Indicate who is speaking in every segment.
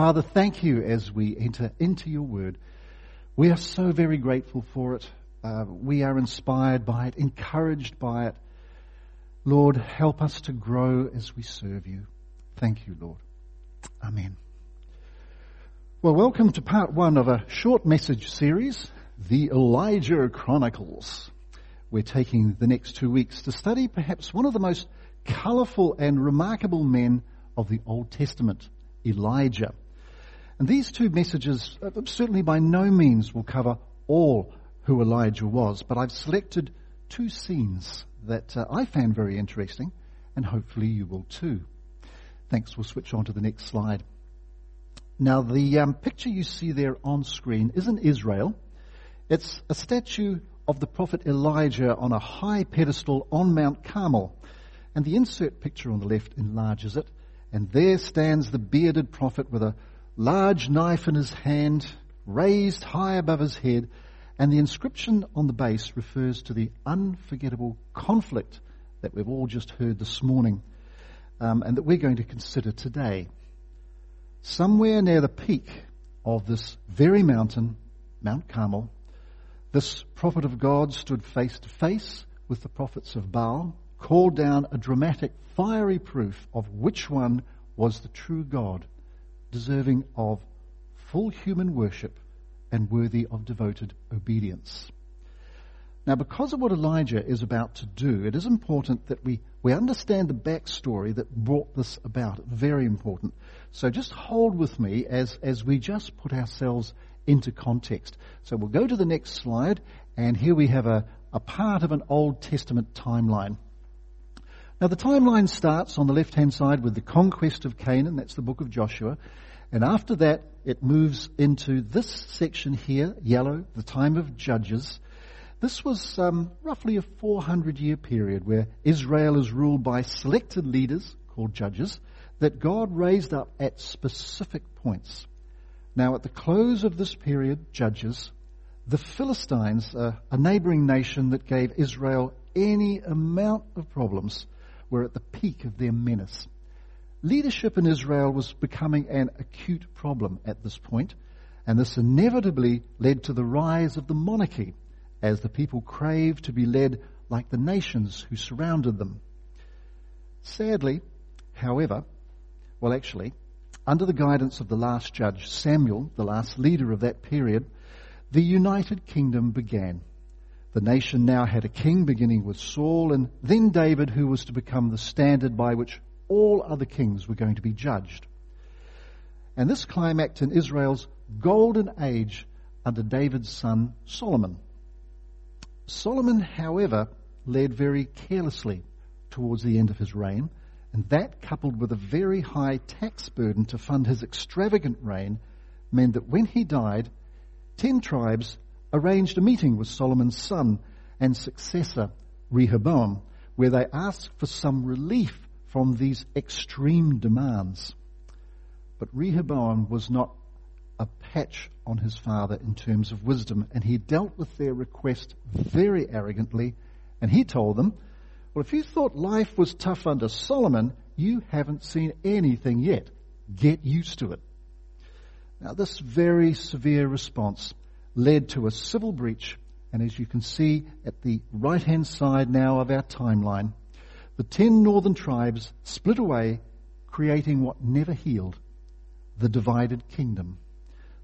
Speaker 1: Father, thank you as we enter into your word. We are so very grateful for it. Uh, we are inspired by it, encouraged by it. Lord, help us to grow as we serve you. Thank you, Lord. Amen. Well, welcome to part one of a short message series, The Elijah Chronicles. We're taking the next two weeks to study perhaps one of the most colourful and remarkable men of the Old Testament, Elijah. And these two messages uh, certainly by no means will cover all who Elijah was, but I've selected two scenes that uh, I found very interesting, and hopefully you will too. Thanks. We'll switch on to the next slide. Now, the um, picture you see there on screen isn't Israel. It's a statue of the prophet Elijah on a high pedestal on Mount Carmel. And the insert picture on the left enlarges it. And there stands the bearded prophet with a large knife in his hand, raised high above his head. And the inscription on the base refers to the unforgettable conflict that we've all just heard this morning um, and that we're going to consider today. Somewhere near the peak of this very mountain, Mount Carmel, this prophet of God stood face to face with the prophets of Baal called down a dramatic, fiery proof of which one was the true God, deserving of full human worship and worthy of devoted obedience. Now, because of what Elijah is about to do, it is important that we, we understand the backstory that brought this about. Very important. So just hold with me as, as we just put ourselves into context. So we'll go to the next slide, and here we have a, a part of an Old Testament timeline. Now, the timeline starts on the left hand side with the conquest of Canaan, that's the book of Joshua. And after that, it moves into this section here, yellow, the time of Judges. This was um, roughly a 400 year period where Israel is ruled by selected leaders called judges that God raised up at specific points. Now, at the close of this period, Judges, the Philistines, uh, a neighboring nation that gave Israel any amount of problems, were at the peak of their menace. Leadership in Israel was becoming an acute problem at this point, and this inevitably led to the rise of the monarchy as the people craved to be led like the nations who surrounded them. Sadly, however, well, actually, under the guidance of the last judge, Samuel, the last leader of that period, the United Kingdom began. The nation now had a king, beginning with Saul, and then David, who was to become the standard by which all other kings were going to be judged. And this climaxed in Israel's golden age under David's son Solomon. Solomon, however, led very carelessly towards the end of his reign, and that, coupled with a very high tax burden to fund his extravagant reign, meant that when he died, ten tribes arranged a meeting with Solomon's son and successor, Rehoboam, where they asked for some relief from these extreme demands. But Rehoboam was not a patch on his father in terms of wisdom, and he dealt with their request very arrogantly, and he told them, Well, if you thought life was tough under Solomon, you haven't seen anything yet. Get used to it. Now, this very severe response led to a civil breach. And as you can see at the right hand side now of our timeline, the ten northern tribes split away, creating what never healed the divided kingdom.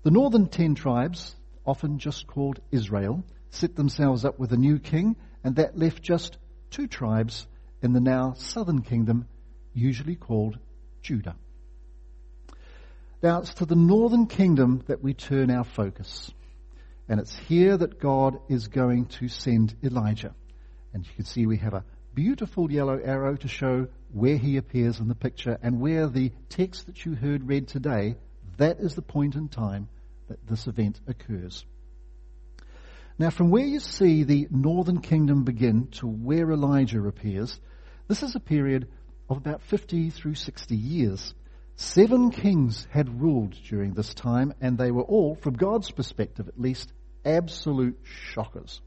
Speaker 1: The northern ten tribes, often just called Israel, set themselves up with a new king, and that left just two tribes in the now southern kingdom, usually called Judah. Now it's to the northern kingdom that we turn our focus. And it's here that God is going to send Elijah. And you can see we have a beautiful yellow arrow to show where he appears in the picture and where the text that you heard read today, that is the point in time that this event occurs. Now, from where you see the northern kingdom begin to where Elijah appears, this is a period of about 50 through 60 years. Seven kings had ruled during this time, and they were all, from God's perspective at least, absolute shockers.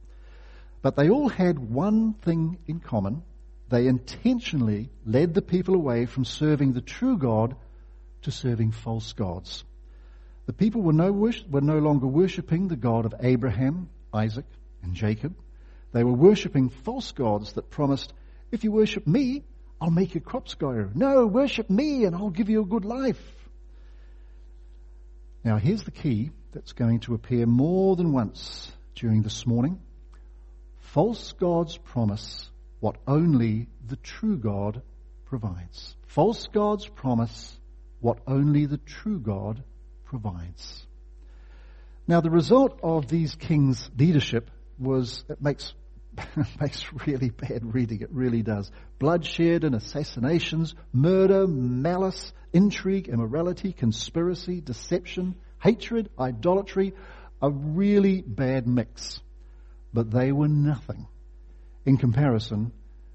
Speaker 1: But they all had one thing in common. They intentionally led the people away from serving the true God to serving false gods. The people were no, were no longer worshipping the God of Abraham, Isaac, and Jacob. They were worshipping false gods that promised, if you worship me, I'll make your crops grow. No, worship me and I'll give you a good life. Now, here's the key that's going to appear more than once during this morning. False gods promise what only the true God provides. False gods promise what only the true God provides. Now, the result of these kings' leadership was, it makes, makes really bad reading. It really does. Bloodshed and assassinations, murder, malice, intrigue, immorality, conspiracy, deception, hatred, idolatry, a really bad mix. But they were nothing in comparison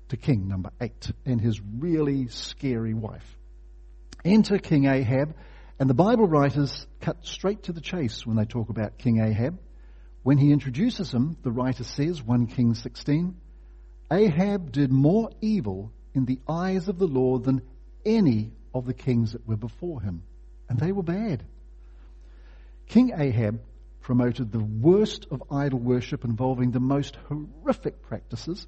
Speaker 1: to king number eight and his really scary wife. Enter King Ahab, and the Bible writers cut straight to the chase when they talk about King Ahab. When he introduces him, the writer says, 1 Kings 16, Ahab did more evil in the eyes of the Lord than any of the kings that were before him. And they were bad. King Ahab promoted the worst of idol worship involving the most horrific practices,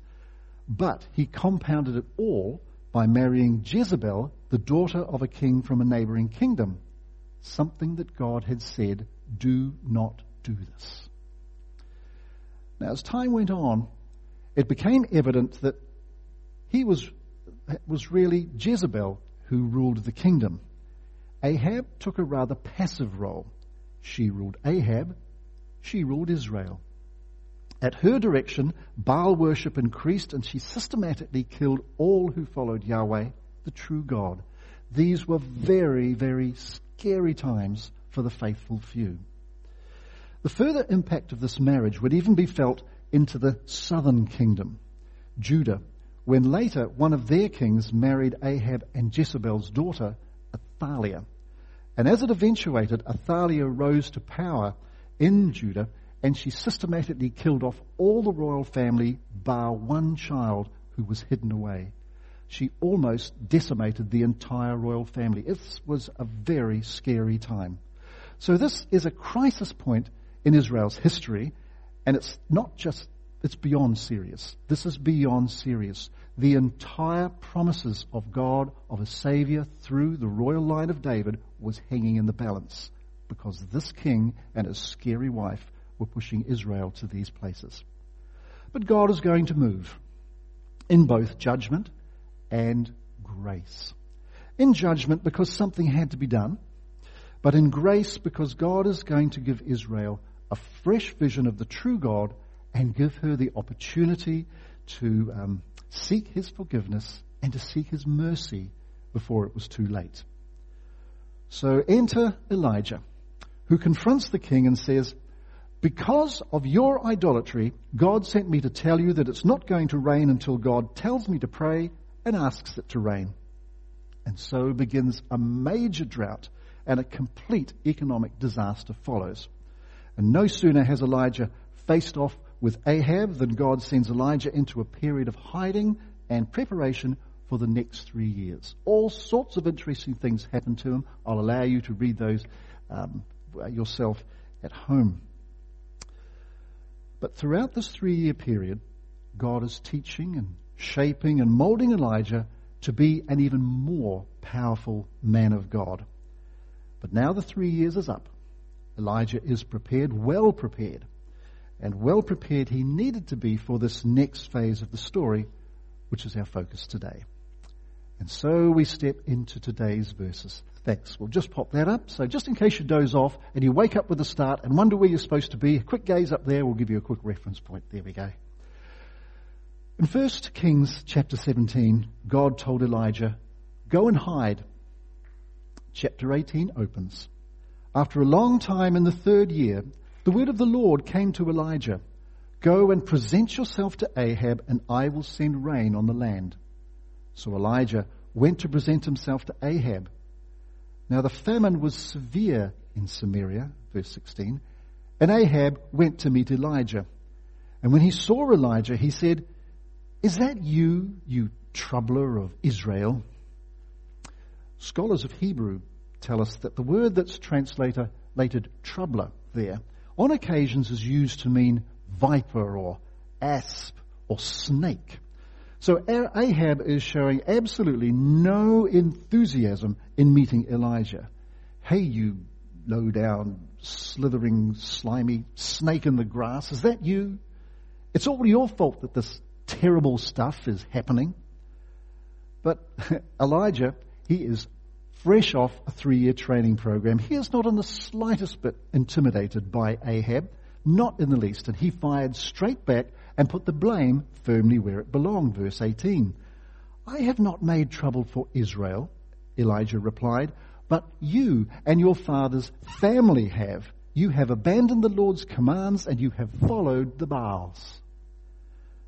Speaker 1: but he compounded it all by marrying Jezebel, the daughter of a king from a neighboring kingdom, something that God had said, do not do this. Now, as time went on, it became evident that he was, was really Jezebel who ruled the kingdom. Ahab took a rather passive role. She ruled Ahab, she ruled Israel. At her direction, Baal worship increased and she systematically killed all who followed Yahweh, the true God. These were very, very scary times for the faithful few. The further impact of this marriage would even be felt into the southern kingdom, Judah, when later one of their kings married Ahab and Jezebel's daughter, Athaliah. And as it eventuated, Athaliah rose to power in Judah, and she systematically killed off all the royal family, bar one child who was hidden away. She almost decimated the entire royal family. It was a very scary time. So this is a crisis point in Israel's history, and it's not just, it's beyond serious. This is beyond serious the entire promises of God of a Savior through the royal line of David was hanging in the balance because this king and his scary wife were pushing Israel to these places. But God is going to move in both judgment and grace. In judgment because something had to be done, but in grace because God is going to give Israel a fresh vision of the true God and give her the opportunity to um, seek his forgiveness and to seek his mercy before it was too late. So enter Elijah, who confronts the king and says, Because of your idolatry, God sent me to tell you that it's not going to rain until God tells me to pray and asks it to rain. And so begins a major drought and a complete economic disaster follows. And no sooner has Elijah faced off with Ahab, then God sends Elijah into a period of hiding and preparation for the next three years. All sorts of interesting things happen to him. I'll allow you to read those um, yourself at home. But throughout this three year period, God is teaching and shaping and molding Elijah to be an even more powerful man of God. But now the three years is up. Elijah is prepared, well prepared and well prepared he needed to be for this next phase of the story, which is our focus today. And so we step into today's verses. Thanks. We'll just pop that up. So just in case you doze off and you wake up with a start and wonder where you're supposed to be, a quick gaze up there will give you a quick reference point. There we go. In 1 Kings chapter 17, God told Elijah, go and hide. Chapter 18 opens. After a long time in the third year, the word of the Lord came to Elijah Go and present yourself to Ahab, and I will send rain on the land. So Elijah went to present himself to Ahab. Now the famine was severe in Samaria, verse 16, and Ahab went to meet Elijah. And when he saw Elijah, he said, Is that you, you troubler of Israel? Scholars of Hebrew tell us that the word that's translated troubler there, on occasions is used to mean viper or asp or snake. So Ahab is showing absolutely no enthusiasm in meeting Elijah. Hey, you low down, slithering, slimy snake in the grass, is that you? It's all your fault that this terrible stuff is happening. But Elijah, he is fresh off a three year training program. He is not in the slightest bit intimidated by Ahab, not in the least, and he fired straight back and put the blame firmly where it belonged. Verse 18. I have not made trouble for Israel, Elijah replied, but you and your father's family have. You have abandoned the Lord's commands and you have followed the Baals.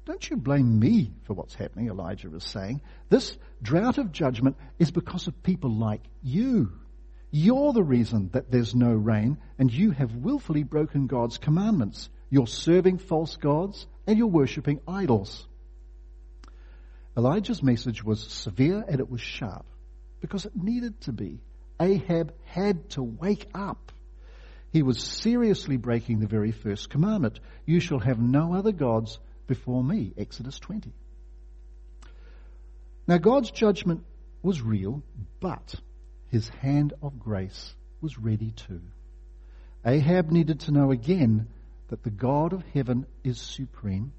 Speaker 1: Don't you blame me for what's happening, Elijah is saying. This drought of judgment is because of people like you. You're the reason that there's no rain, and you have willfully broken God's commandments. You're serving false gods, and you're worshipping idols. Elijah's message was severe and it was sharp because it needed to be. Ahab had to wake up. He was seriously breaking the very first commandment. You shall have no other gods before me. Exodus 20. Now God's judgment was real, but his hand of grace was ready too. Ahab needed to know again that the God of heaven is supreme,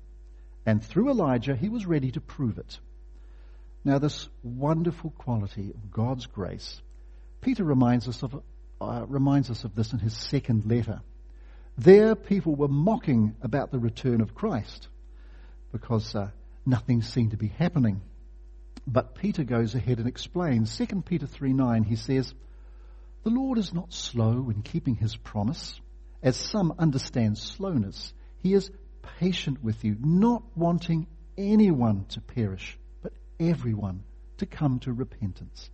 Speaker 1: and through Elijah he was ready to prove it. Now, this wonderful quality of God's grace, Peter reminds us of, uh, reminds us of this in his second letter. There, people were mocking about the return of Christ because uh, nothing seemed to be happening. But Peter goes ahead and explains. 2 Peter 3 9, he says, The Lord is not slow in keeping his promise, as some understand slowness. He is patient with you, not wanting anyone to perish, but everyone to come to repentance.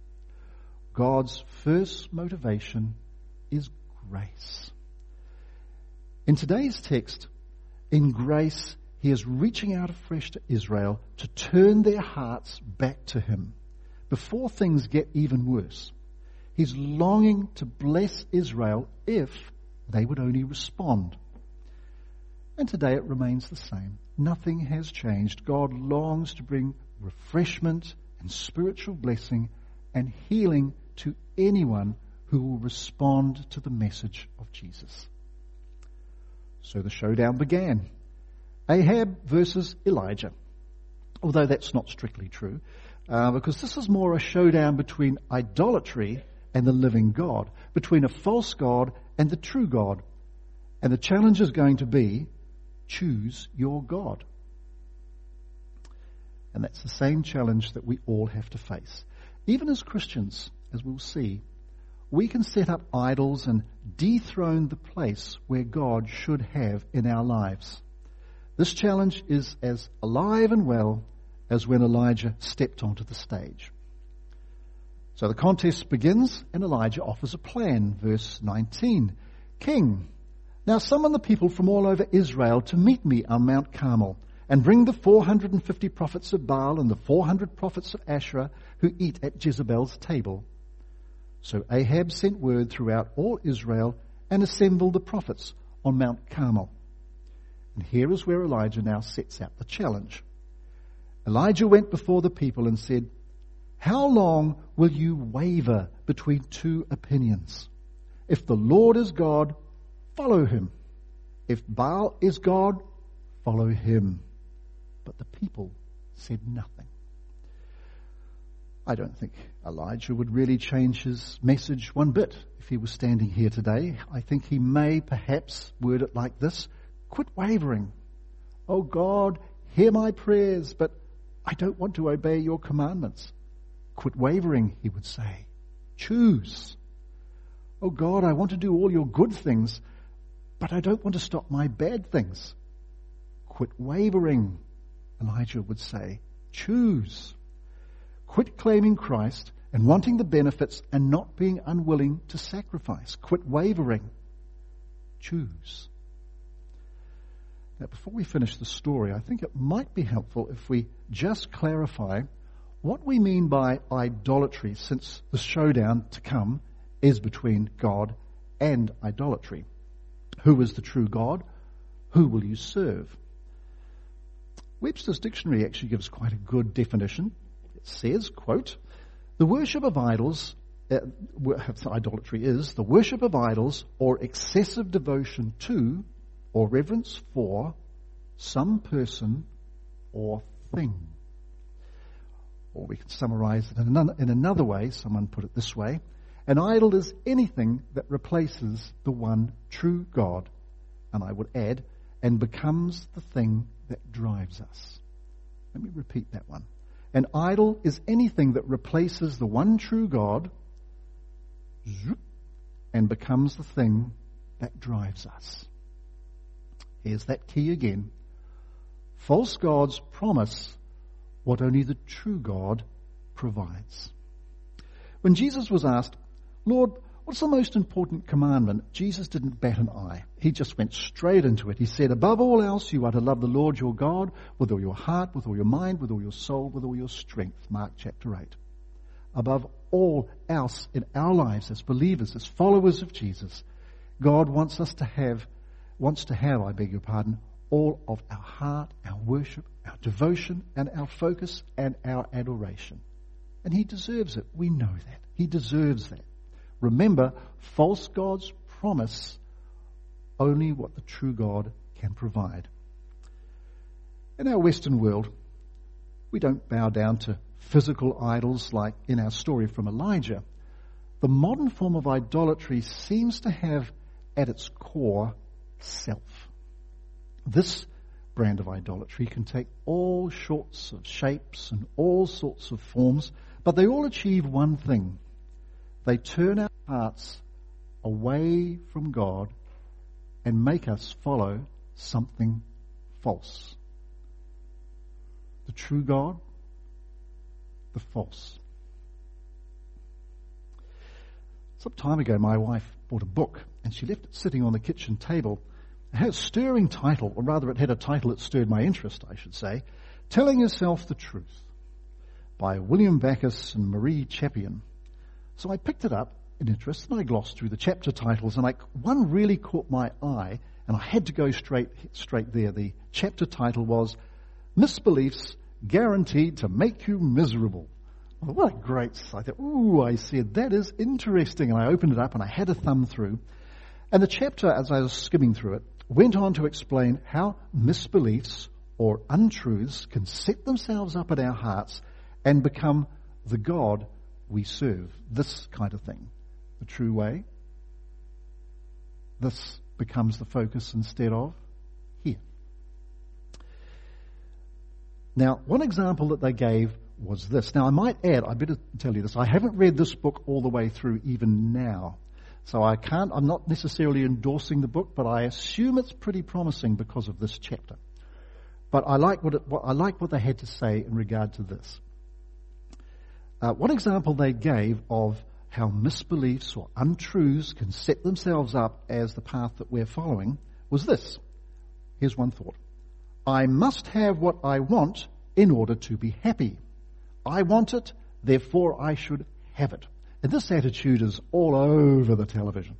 Speaker 1: God's first motivation is grace. In today's text, in grace, he is reaching out afresh to Israel to turn their hearts back to him before things get even worse. He's longing to bless Israel if they would only respond. And today it remains the same. Nothing has changed. God longs to bring refreshment and spiritual blessing and healing to anyone who will respond to the message of Jesus. So the showdown began. Ahab versus Elijah. Although that's not strictly true, uh, because this is more a showdown between idolatry and the living God, between a false God and the true God. And the challenge is going to be choose your God. And that's the same challenge that we all have to face. Even as Christians, as we'll see, we can set up idols and dethrone the place where God should have in our lives. This challenge is as alive and well as when Elijah stepped onto the stage. So the contest begins and Elijah offers a plan. Verse 19. King, now summon the people from all over Israel to meet me on Mount Carmel and bring the 450 prophets of Baal and the 400 prophets of Asherah who eat at Jezebel's table. So Ahab sent word throughout all Israel and assembled the prophets on Mount Carmel. And here is where Elijah now sets out the challenge. Elijah went before the people and said, How long will you waver between two opinions? If the Lord is God, follow him. If Baal is God, follow him. But the people said nothing. I don't think Elijah would really change his message one bit if he was standing here today. I think he may perhaps word it like this Quit wavering. Oh God, hear my prayers, but I don't want to obey your commandments. Quit wavering, he would say. Choose. Oh God, I want to do all your good things, but I don't want to stop my bad things. Quit wavering, Elijah would say. Choose. Quit claiming Christ and wanting the benefits and not being unwilling to sacrifice. Quit wavering. Choose. Now, before we finish the story, I think it might be helpful if we just clarify what we mean by idolatry, since the showdown to come is between God and idolatry. Who is the true God? Who will you serve? Webster's dictionary actually gives quite a good definition. It says, quote, the worship of idols, uh, idolatry is the worship of idols or excessive devotion to or reverence for some person or thing. Or we can summarize it in another, in another way. Someone put it this way. An idol is anything that replaces the one true God, and I would add, and becomes the thing that drives us. Let me repeat that one. An idol is anything that replaces the one true God and becomes the thing that drives us. Here's that key again. False gods promise what only the true God provides. When Jesus was asked, Lord, what's the most important commandment? Jesus didn't bat an eye. He just went straight into it. He said, above all else, you are to love the Lord your God with all your heart, with all your mind, with all your soul, with all your strength. Mark chapter 8. Above all else in our lives as believers, as followers of Jesus, God wants us to have, wants to have, I beg your pardon, all of our heart, our worship, our devotion, and our focus and our adoration. And He deserves it. We know that. He deserves that. Remember, false gods promise only what the true God can provide. In our Western world, we don't bow down to physical idols like in our story from Elijah. The modern form of idolatry seems to have at its core self. This brand of idolatry can take all sorts of shapes and all sorts of forms, but they all achieve one thing. They turn our hearts away from God and make us follow something false. The true God, the false. Some time ago, my wife bought a book and she left it sitting on the kitchen table. Had a stirring title, or rather, it had a title that stirred my interest, I should say Telling Yourself the Truth by William Backus and Marie Chapian. So I picked it up in interest and I glossed through the chapter titles and I, one really caught my eye and I had to go straight, straight there. The chapter title was Misbeliefs Guaranteed to Make You Miserable. Oh, what a great, thought, ooh, I said, that is interesting. And I opened it up and I had a thumb through. And the chapter, as I was skimming through it, went on to explain how misbeliefs or untruths can set themselves up in our hearts and become the God we serve. This kind of thing. The true way. This becomes the focus instead of here. Now, one example that they gave was this. Now, I might add, I better tell you this, I haven't read this book all the way through even now. So I can't, I'm not necessarily endorsing the book, but I assume it's pretty promising because of this chapter. But I like what, it, what I like what they had to say in regard to this. Uh, one example they gave of how misbeliefs or untruths can set themselves up as the path that we're following was this. Here's one thought. I must have what I want in order to be happy. I want it, therefore I should have it. And this attitude is all over the television.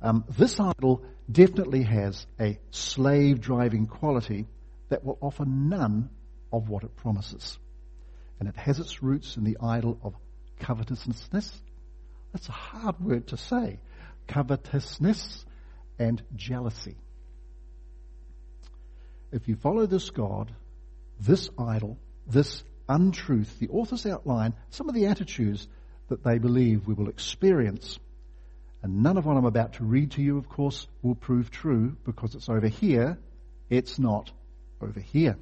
Speaker 1: Um, this idol definitely has a slave driving quality that will offer none of what it promises and it has its roots in the idol of covetousness. That's a hard word to say. Covetousness and jealousy. If you follow this God, this idol, this untruth, the authors outline some of the attitudes that they believe we will experience. And none of what I'm about to read to you, of course, will prove true because it's over here. It's not over here.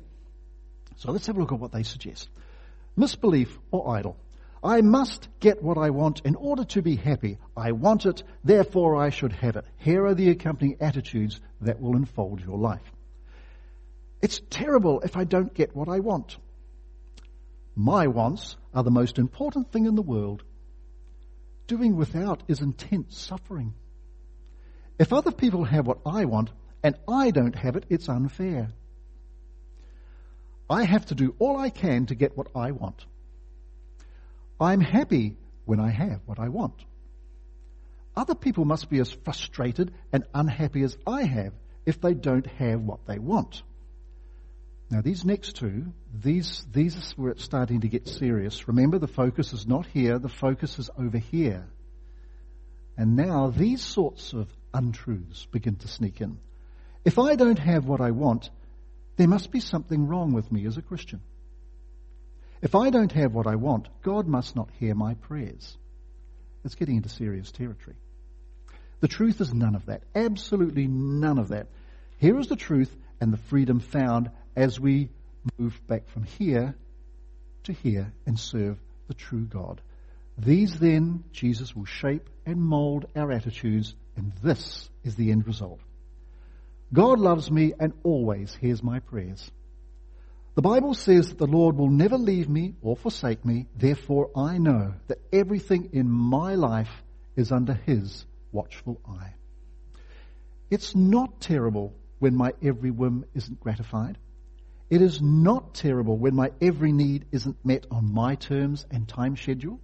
Speaker 1: So let's have a look at what they suggest misbelief, or idol. I must get what I want in order to be happy. I want it, therefore I should have it. Here are the accompanying attitudes that will unfold your life. It's terrible if I don't get what I want. My wants are the most important thing in the world. Doing without is intense suffering. If other people have what I want and I don't have it, it's unfair. I have to do all I can to get what I want. I'm happy when I have what I want. other people must be as frustrated and unhappy as I have if they don't have what they want. Now, these next two, these, these it's starting to get serious. Remember, the focus is not here, the focus is over here. And now these sorts of untruths begin to sneak in. If I don't have what I want, there must be something wrong with me as a Christian. If I don't have what I want, God must not hear my prayers. It's getting into serious territory. The truth is none of that. Absolutely none of that. Here is the truth and the freedom found as we move back from here to here and serve the true God. These then, Jesus will shape and mold our attitudes, and this is the end result. God loves me and always hears my prayers. The Bible says that the Lord will never leave me or forsake me. Therefore, I know that everything in my life is under His watchful eye. It's not terrible when my every whim isn't gratified. It is not terrible when my every need isn't met on my terms and time schedule.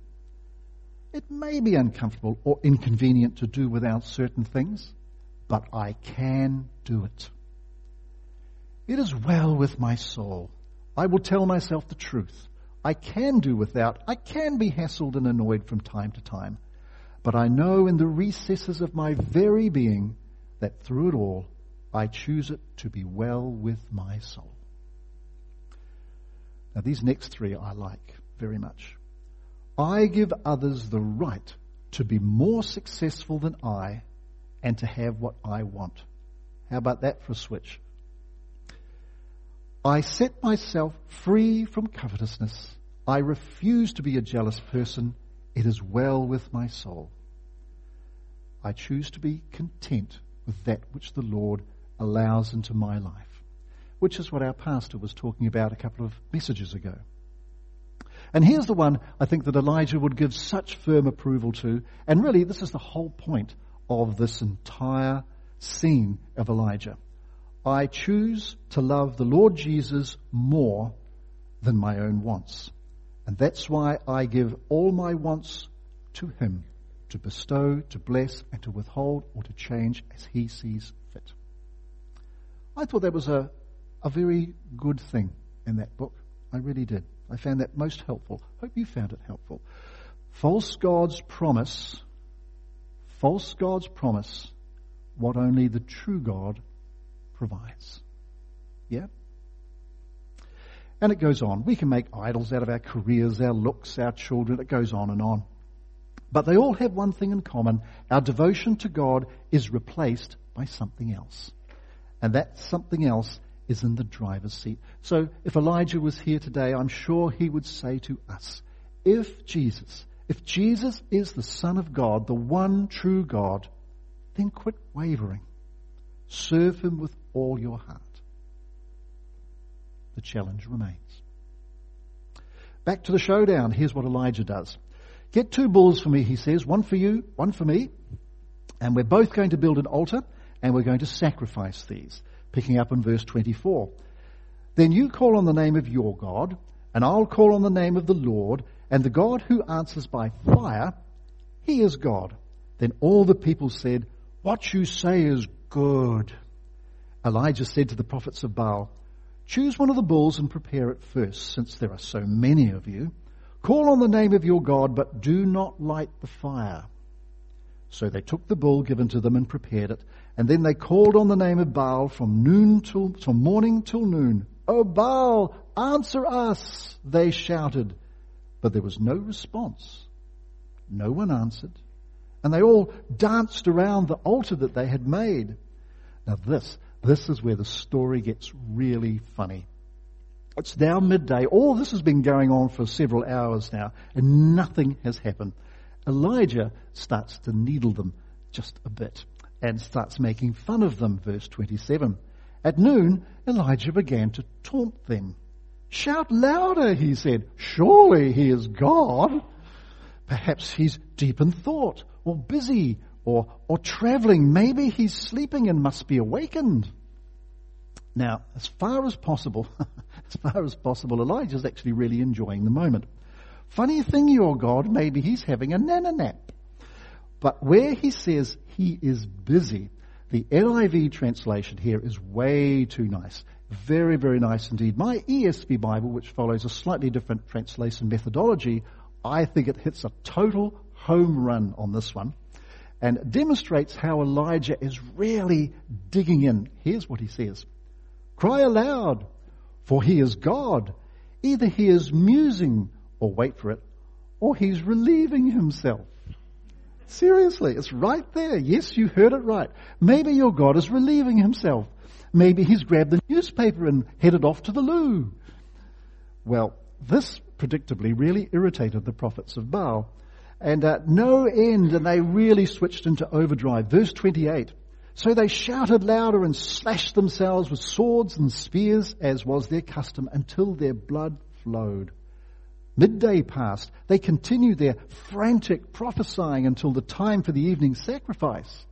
Speaker 1: It may be uncomfortable or inconvenient to do without certain things, but I can do it. It is well with my soul. I will tell myself the truth. I can do without. I can be hassled and annoyed from time to time. But I know in the recesses of my very being that through it all, I choose it to be well with my soul. Now, these next three I like very much. I give others the right to be more successful than I and to have what I want. How about that for a switch? I set myself free from covetousness. I refuse to be a jealous person. It is well with my soul. I choose to be content with that which the Lord allows into my life, which is what our pastor was talking about a couple of messages ago. And here's the one I think that Elijah would give such firm approval to, and really this is the whole point of this entire scene of Elijah. I choose to love the Lord Jesus more than my own wants. And that's why I give all my wants to Him to bestow, to bless, and to withhold or to change as He sees fit. I thought that was a, a very good thing in that book. I really did. I found that most helpful. Hope you found it helpful. False gods promise, false gods promise what only the true God provides. Yeah? And it goes on. We can make idols out of our careers, our looks, our children. It goes on and on. But they all have one thing in common. Our devotion to God is replaced by something else. And that something else is in the driver's seat. So if Elijah was here today, I'm sure he would say to us, if Jesus, if Jesus is the Son of God, the one true God, then quit wavering. Serve him with all your heart. The challenge remains. Back to the showdown. Here's what Elijah does. Get two bulls for me, he says, one for you, one for me, and we're both going to build an altar and we're going to sacrifice these. Picking up in verse 24. Then you call on the name of your God, and I'll call on the name of the Lord, and the God who answers by fire, he is God. Then all the people said, what you say is good. Elijah said to the prophets of Baal, Choose one of the bulls and prepare it first, since there are so many of you. Call on the name of your God, but do not light the fire. So they took the bull given to them and prepared it, and then they called on the name of Baal from noon till from morning till noon. O Baal, answer us, they shouted. But there was no response. No one answered. And they all danced around the altar that they had made. Now this, this is where the story gets really funny. It's now midday. All this has been going on for several hours now, and nothing has happened. Elijah starts to needle them just a bit and starts making fun of them, verse 27. At noon, Elijah began to taunt them. Shout louder, he said. Surely he is God. Perhaps he's deep in thought or busy or, or traveling. Maybe he's sleeping and must be awakened. Now, as far as possible, as far as possible, Elijah's actually really enjoying the moment. Funny thing, your God, maybe he's having a nana nap. But where he says he is busy, the NIV translation here is way too nice. Very, very nice indeed. My ESV Bible, which follows a slightly different translation methodology, I think it hits a total home run on this one and demonstrates how Elijah is really digging in. Here's what he says. Cry aloud, for he is God. Either he is musing, or wait for it, or he's relieving himself. Seriously, it's right there. Yes, you heard it right. Maybe your God is relieving himself. Maybe he's grabbed the newspaper and headed off to the loo. Well, this predictably really irritated the prophets of Baal. And uh, no end, and they really switched into overdrive. Verse 28. So they shouted louder and slashed themselves with swords and spears, as was their custom, until their blood flowed. Midday passed. They continued their frantic prophesying until the time for the evening sacrifice.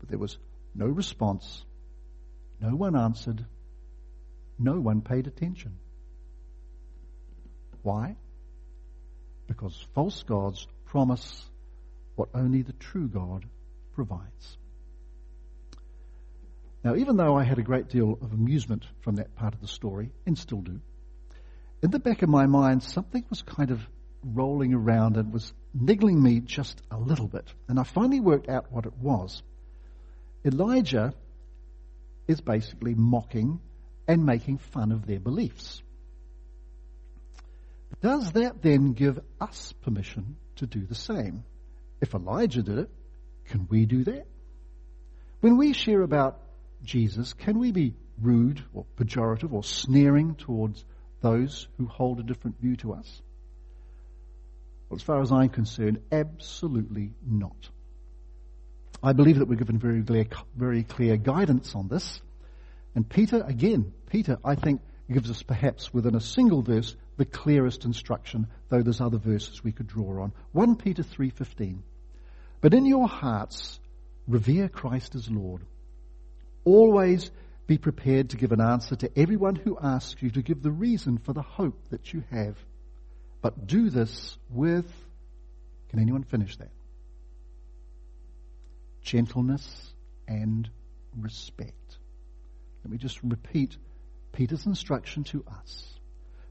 Speaker 1: But there was no response. No one answered. No one paid attention. Why? Because false gods promise what only the true God provides. Now, even though I had a great deal of amusement from that part of the story, and still do, in the back of my mind, something was kind of rolling around and was niggling me just a little bit. And I finally worked out what it was. Elijah is basically mocking and making fun of their beliefs. Does that then give us permission to do the same? If Elijah did it, can we do that? When we share about Jesus, can we be rude or pejorative or sneering towards those who hold a different view to us? Well, as far as I'm concerned, absolutely not. I believe that we're given very clear, very clear guidance on this. And Peter, again, Peter, I think, gives us perhaps within a single verse the clearest instruction, though there's other verses we could draw on. 1 Peter 3.15. But in your hearts, revere Christ as Lord. Always be prepared to give an answer to everyone who asks you to give the reason for the hope that you have. But do this with, can anyone finish that? Gentleness and respect. Let me just repeat Peter's instruction to us.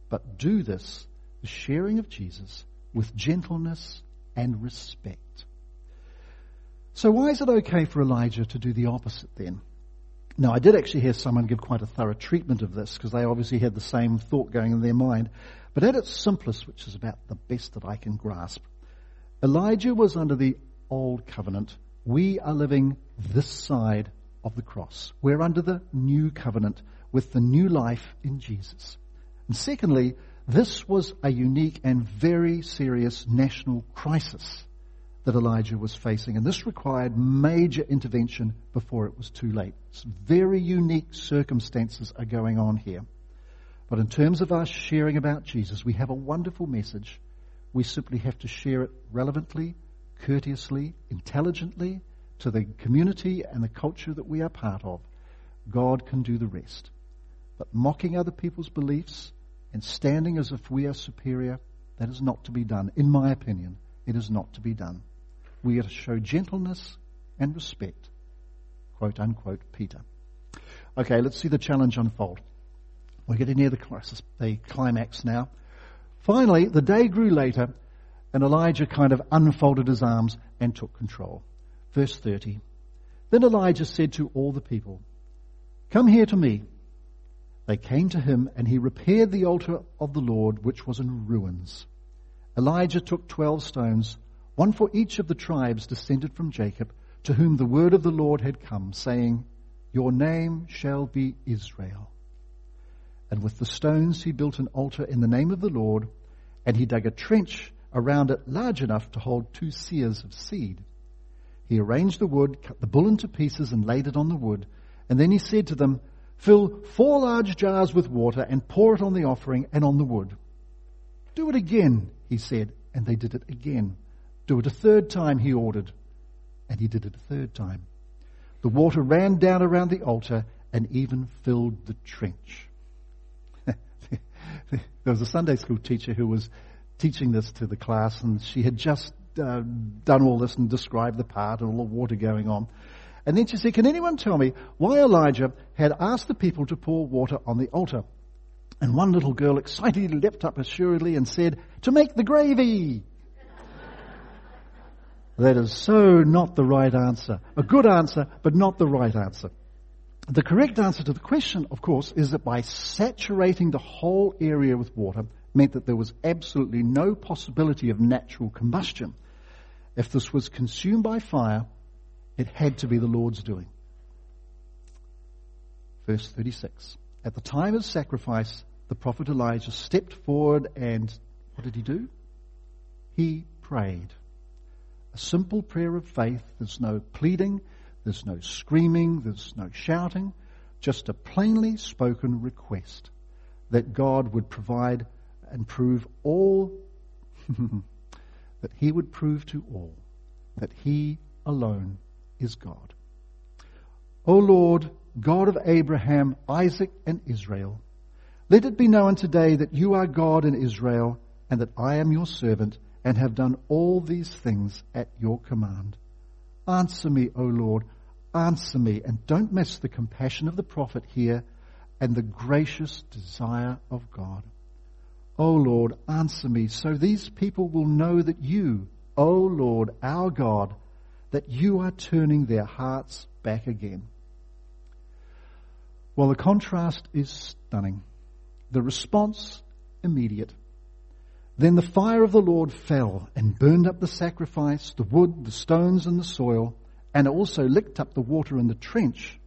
Speaker 1: But do this, the sharing of Jesus, with gentleness and respect. So why is it okay for Elijah to do the opposite then? Now, I did actually hear someone give quite a thorough treatment of this because they obviously had the same thought going in their mind. But at its simplest, which is about the best that I can grasp, Elijah was under the old covenant. We are living this side of the cross. We're under the new covenant with the new life in Jesus. And secondly, this was a unique and very serious national crisis that Elijah was facing. And this required major intervention before it was too late. Very unique circumstances are going on here. But in terms of us sharing about Jesus, we have a wonderful message. We simply have to share it relevantly, courteously, intelligently to the community and the culture that we are part of. God can do the rest. But mocking other people's beliefs and standing as if we are superior, that is not to be done. In my opinion, it is not to be done we are to show gentleness and respect. Quote unquote, Peter. Okay, let's see the challenge unfold. We're getting near the, crisis, the climax now. Finally, the day grew later, and Elijah kind of unfolded his arms and took control. Verse 30. Then Elijah said to all the people, Come here to me. They came to him, and he repaired the altar of the Lord, which was in ruins. Elijah took twelve stones, one for each of the tribes descended from Jacob, to whom the word of the Lord had come, saying, Your name shall be Israel. And with the stones he built an altar in the name of the Lord, and he dug a trench around it large enough to hold two seahs of seed. He arranged the wood, cut the bull into pieces, and laid it on the wood. And then he said to them, Fill four large jars with water and pour it on the offering and on the wood. Do it again, he said, and they did it again. Do it a third time, he ordered. And he did it a third time. The water ran down around the altar and even filled the trench. there was a Sunday school teacher who was teaching this to the class, and she had just uh, done all this and described the part and all the water going on. And then she said, Can anyone tell me why Elijah had asked the people to pour water on the altar? And one little girl excitedly leapt up assuredly and said, To make the gravy. that is so not the right answer. A good answer, but not the right answer. The correct answer to the question, of course, is that by saturating the whole area with water meant that there was absolutely no possibility of natural combustion. If this was consumed by fire, it had to be the Lord's doing. Verse 36. At the time of sacrifice, the prophet Elijah stepped forward and what did he do? He prayed. A simple prayer of faith. There's no pleading. There's no screaming, there's no shouting, just a plainly spoken request that God would provide and prove all, that He would prove to all that He alone is God. O Lord, God of Abraham, Isaac, and Israel, let it be known today that you are God in Israel, and that I am your servant, and have done all these things at your command. Answer me, O Lord, answer me, and don't miss the compassion of the prophet here and the gracious desire of God. O Lord, answer me, so these people will know that you, O Lord, our God, that you are turning their hearts back again. Well, the contrast is stunning. The response, immediate. Then the fire of the Lord fell and burned up the sacrifice, the wood, the stones, and the soil, and also licked up the water in the trench.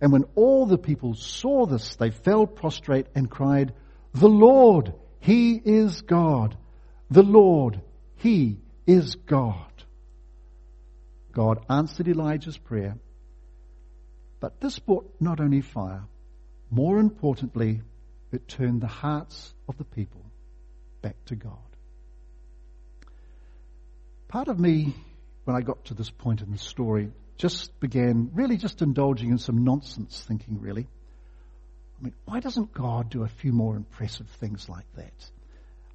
Speaker 1: And when all the people saw this, they fell prostrate and cried, The Lord, He is God. The Lord, He is God. God answered Elijah's prayer, but this brought not only fire, more importantly, it turned the hearts of the people back to God. Part of me, when I got to this point in the story, just began really just indulging in some nonsense thinking, really. I mean, why doesn't God do a few more impressive things like that?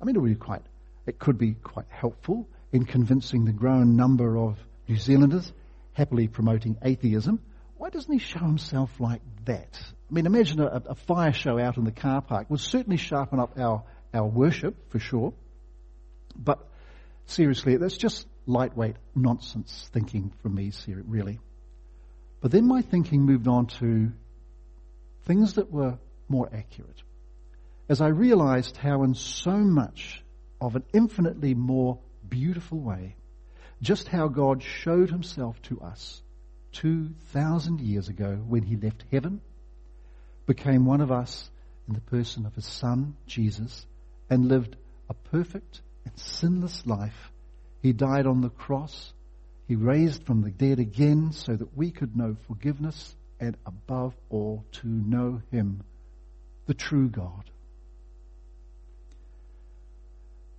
Speaker 1: I mean, it would be quite, it could be quite helpful in convincing the growing number of New Zealanders happily promoting atheism. Why doesn't he show himself like that? I mean, imagine a, a fire show out in the car park would certainly sharpen up our our worship, for sure. But seriously, that's just lightweight nonsense thinking from me, really. But then my thinking moved on to things that were more accurate. As I realized how, in so much of an infinitely more beautiful way, just how God showed himself to us 2,000 years ago when he left heaven, became one of us in the person of his son, Jesus, and lived a perfect and sinless life. He died on the cross. He raised from the dead again so that we could know forgiveness and above all to know Him, the true God.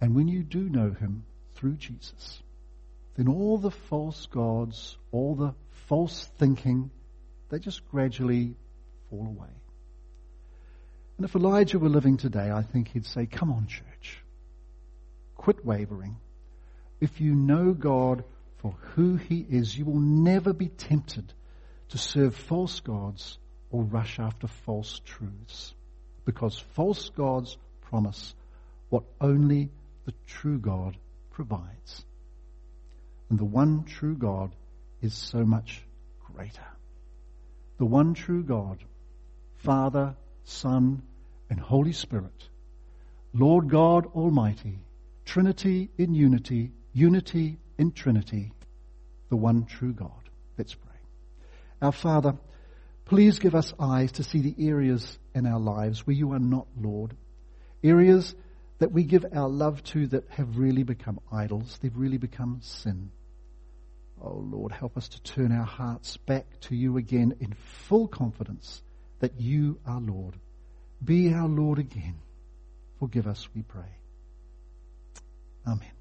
Speaker 1: And when you do know Him through Jesus, then all the false gods, all the false thinking, they just gradually fall away. And if Elijah were living today, I think he'd say, Come on, church. Quit wavering. If you know God for who He is, you will never be tempted to serve false gods or rush after false truths. Because false gods promise what only the true God provides. And the one true God is so much greater. The one true God, Father, Son, and Holy Spirit, Lord God Almighty, Trinity in unity, unity in Trinity, the one true God. Let's pray. Our Father, please give us eyes to see the areas in our lives where you are not Lord, areas that we give our love to that have really become idols, they've really become sin. Oh Lord, help us to turn our hearts back to you again in full confidence that you are Lord. Be our Lord again. Forgive us, we pray. Amen.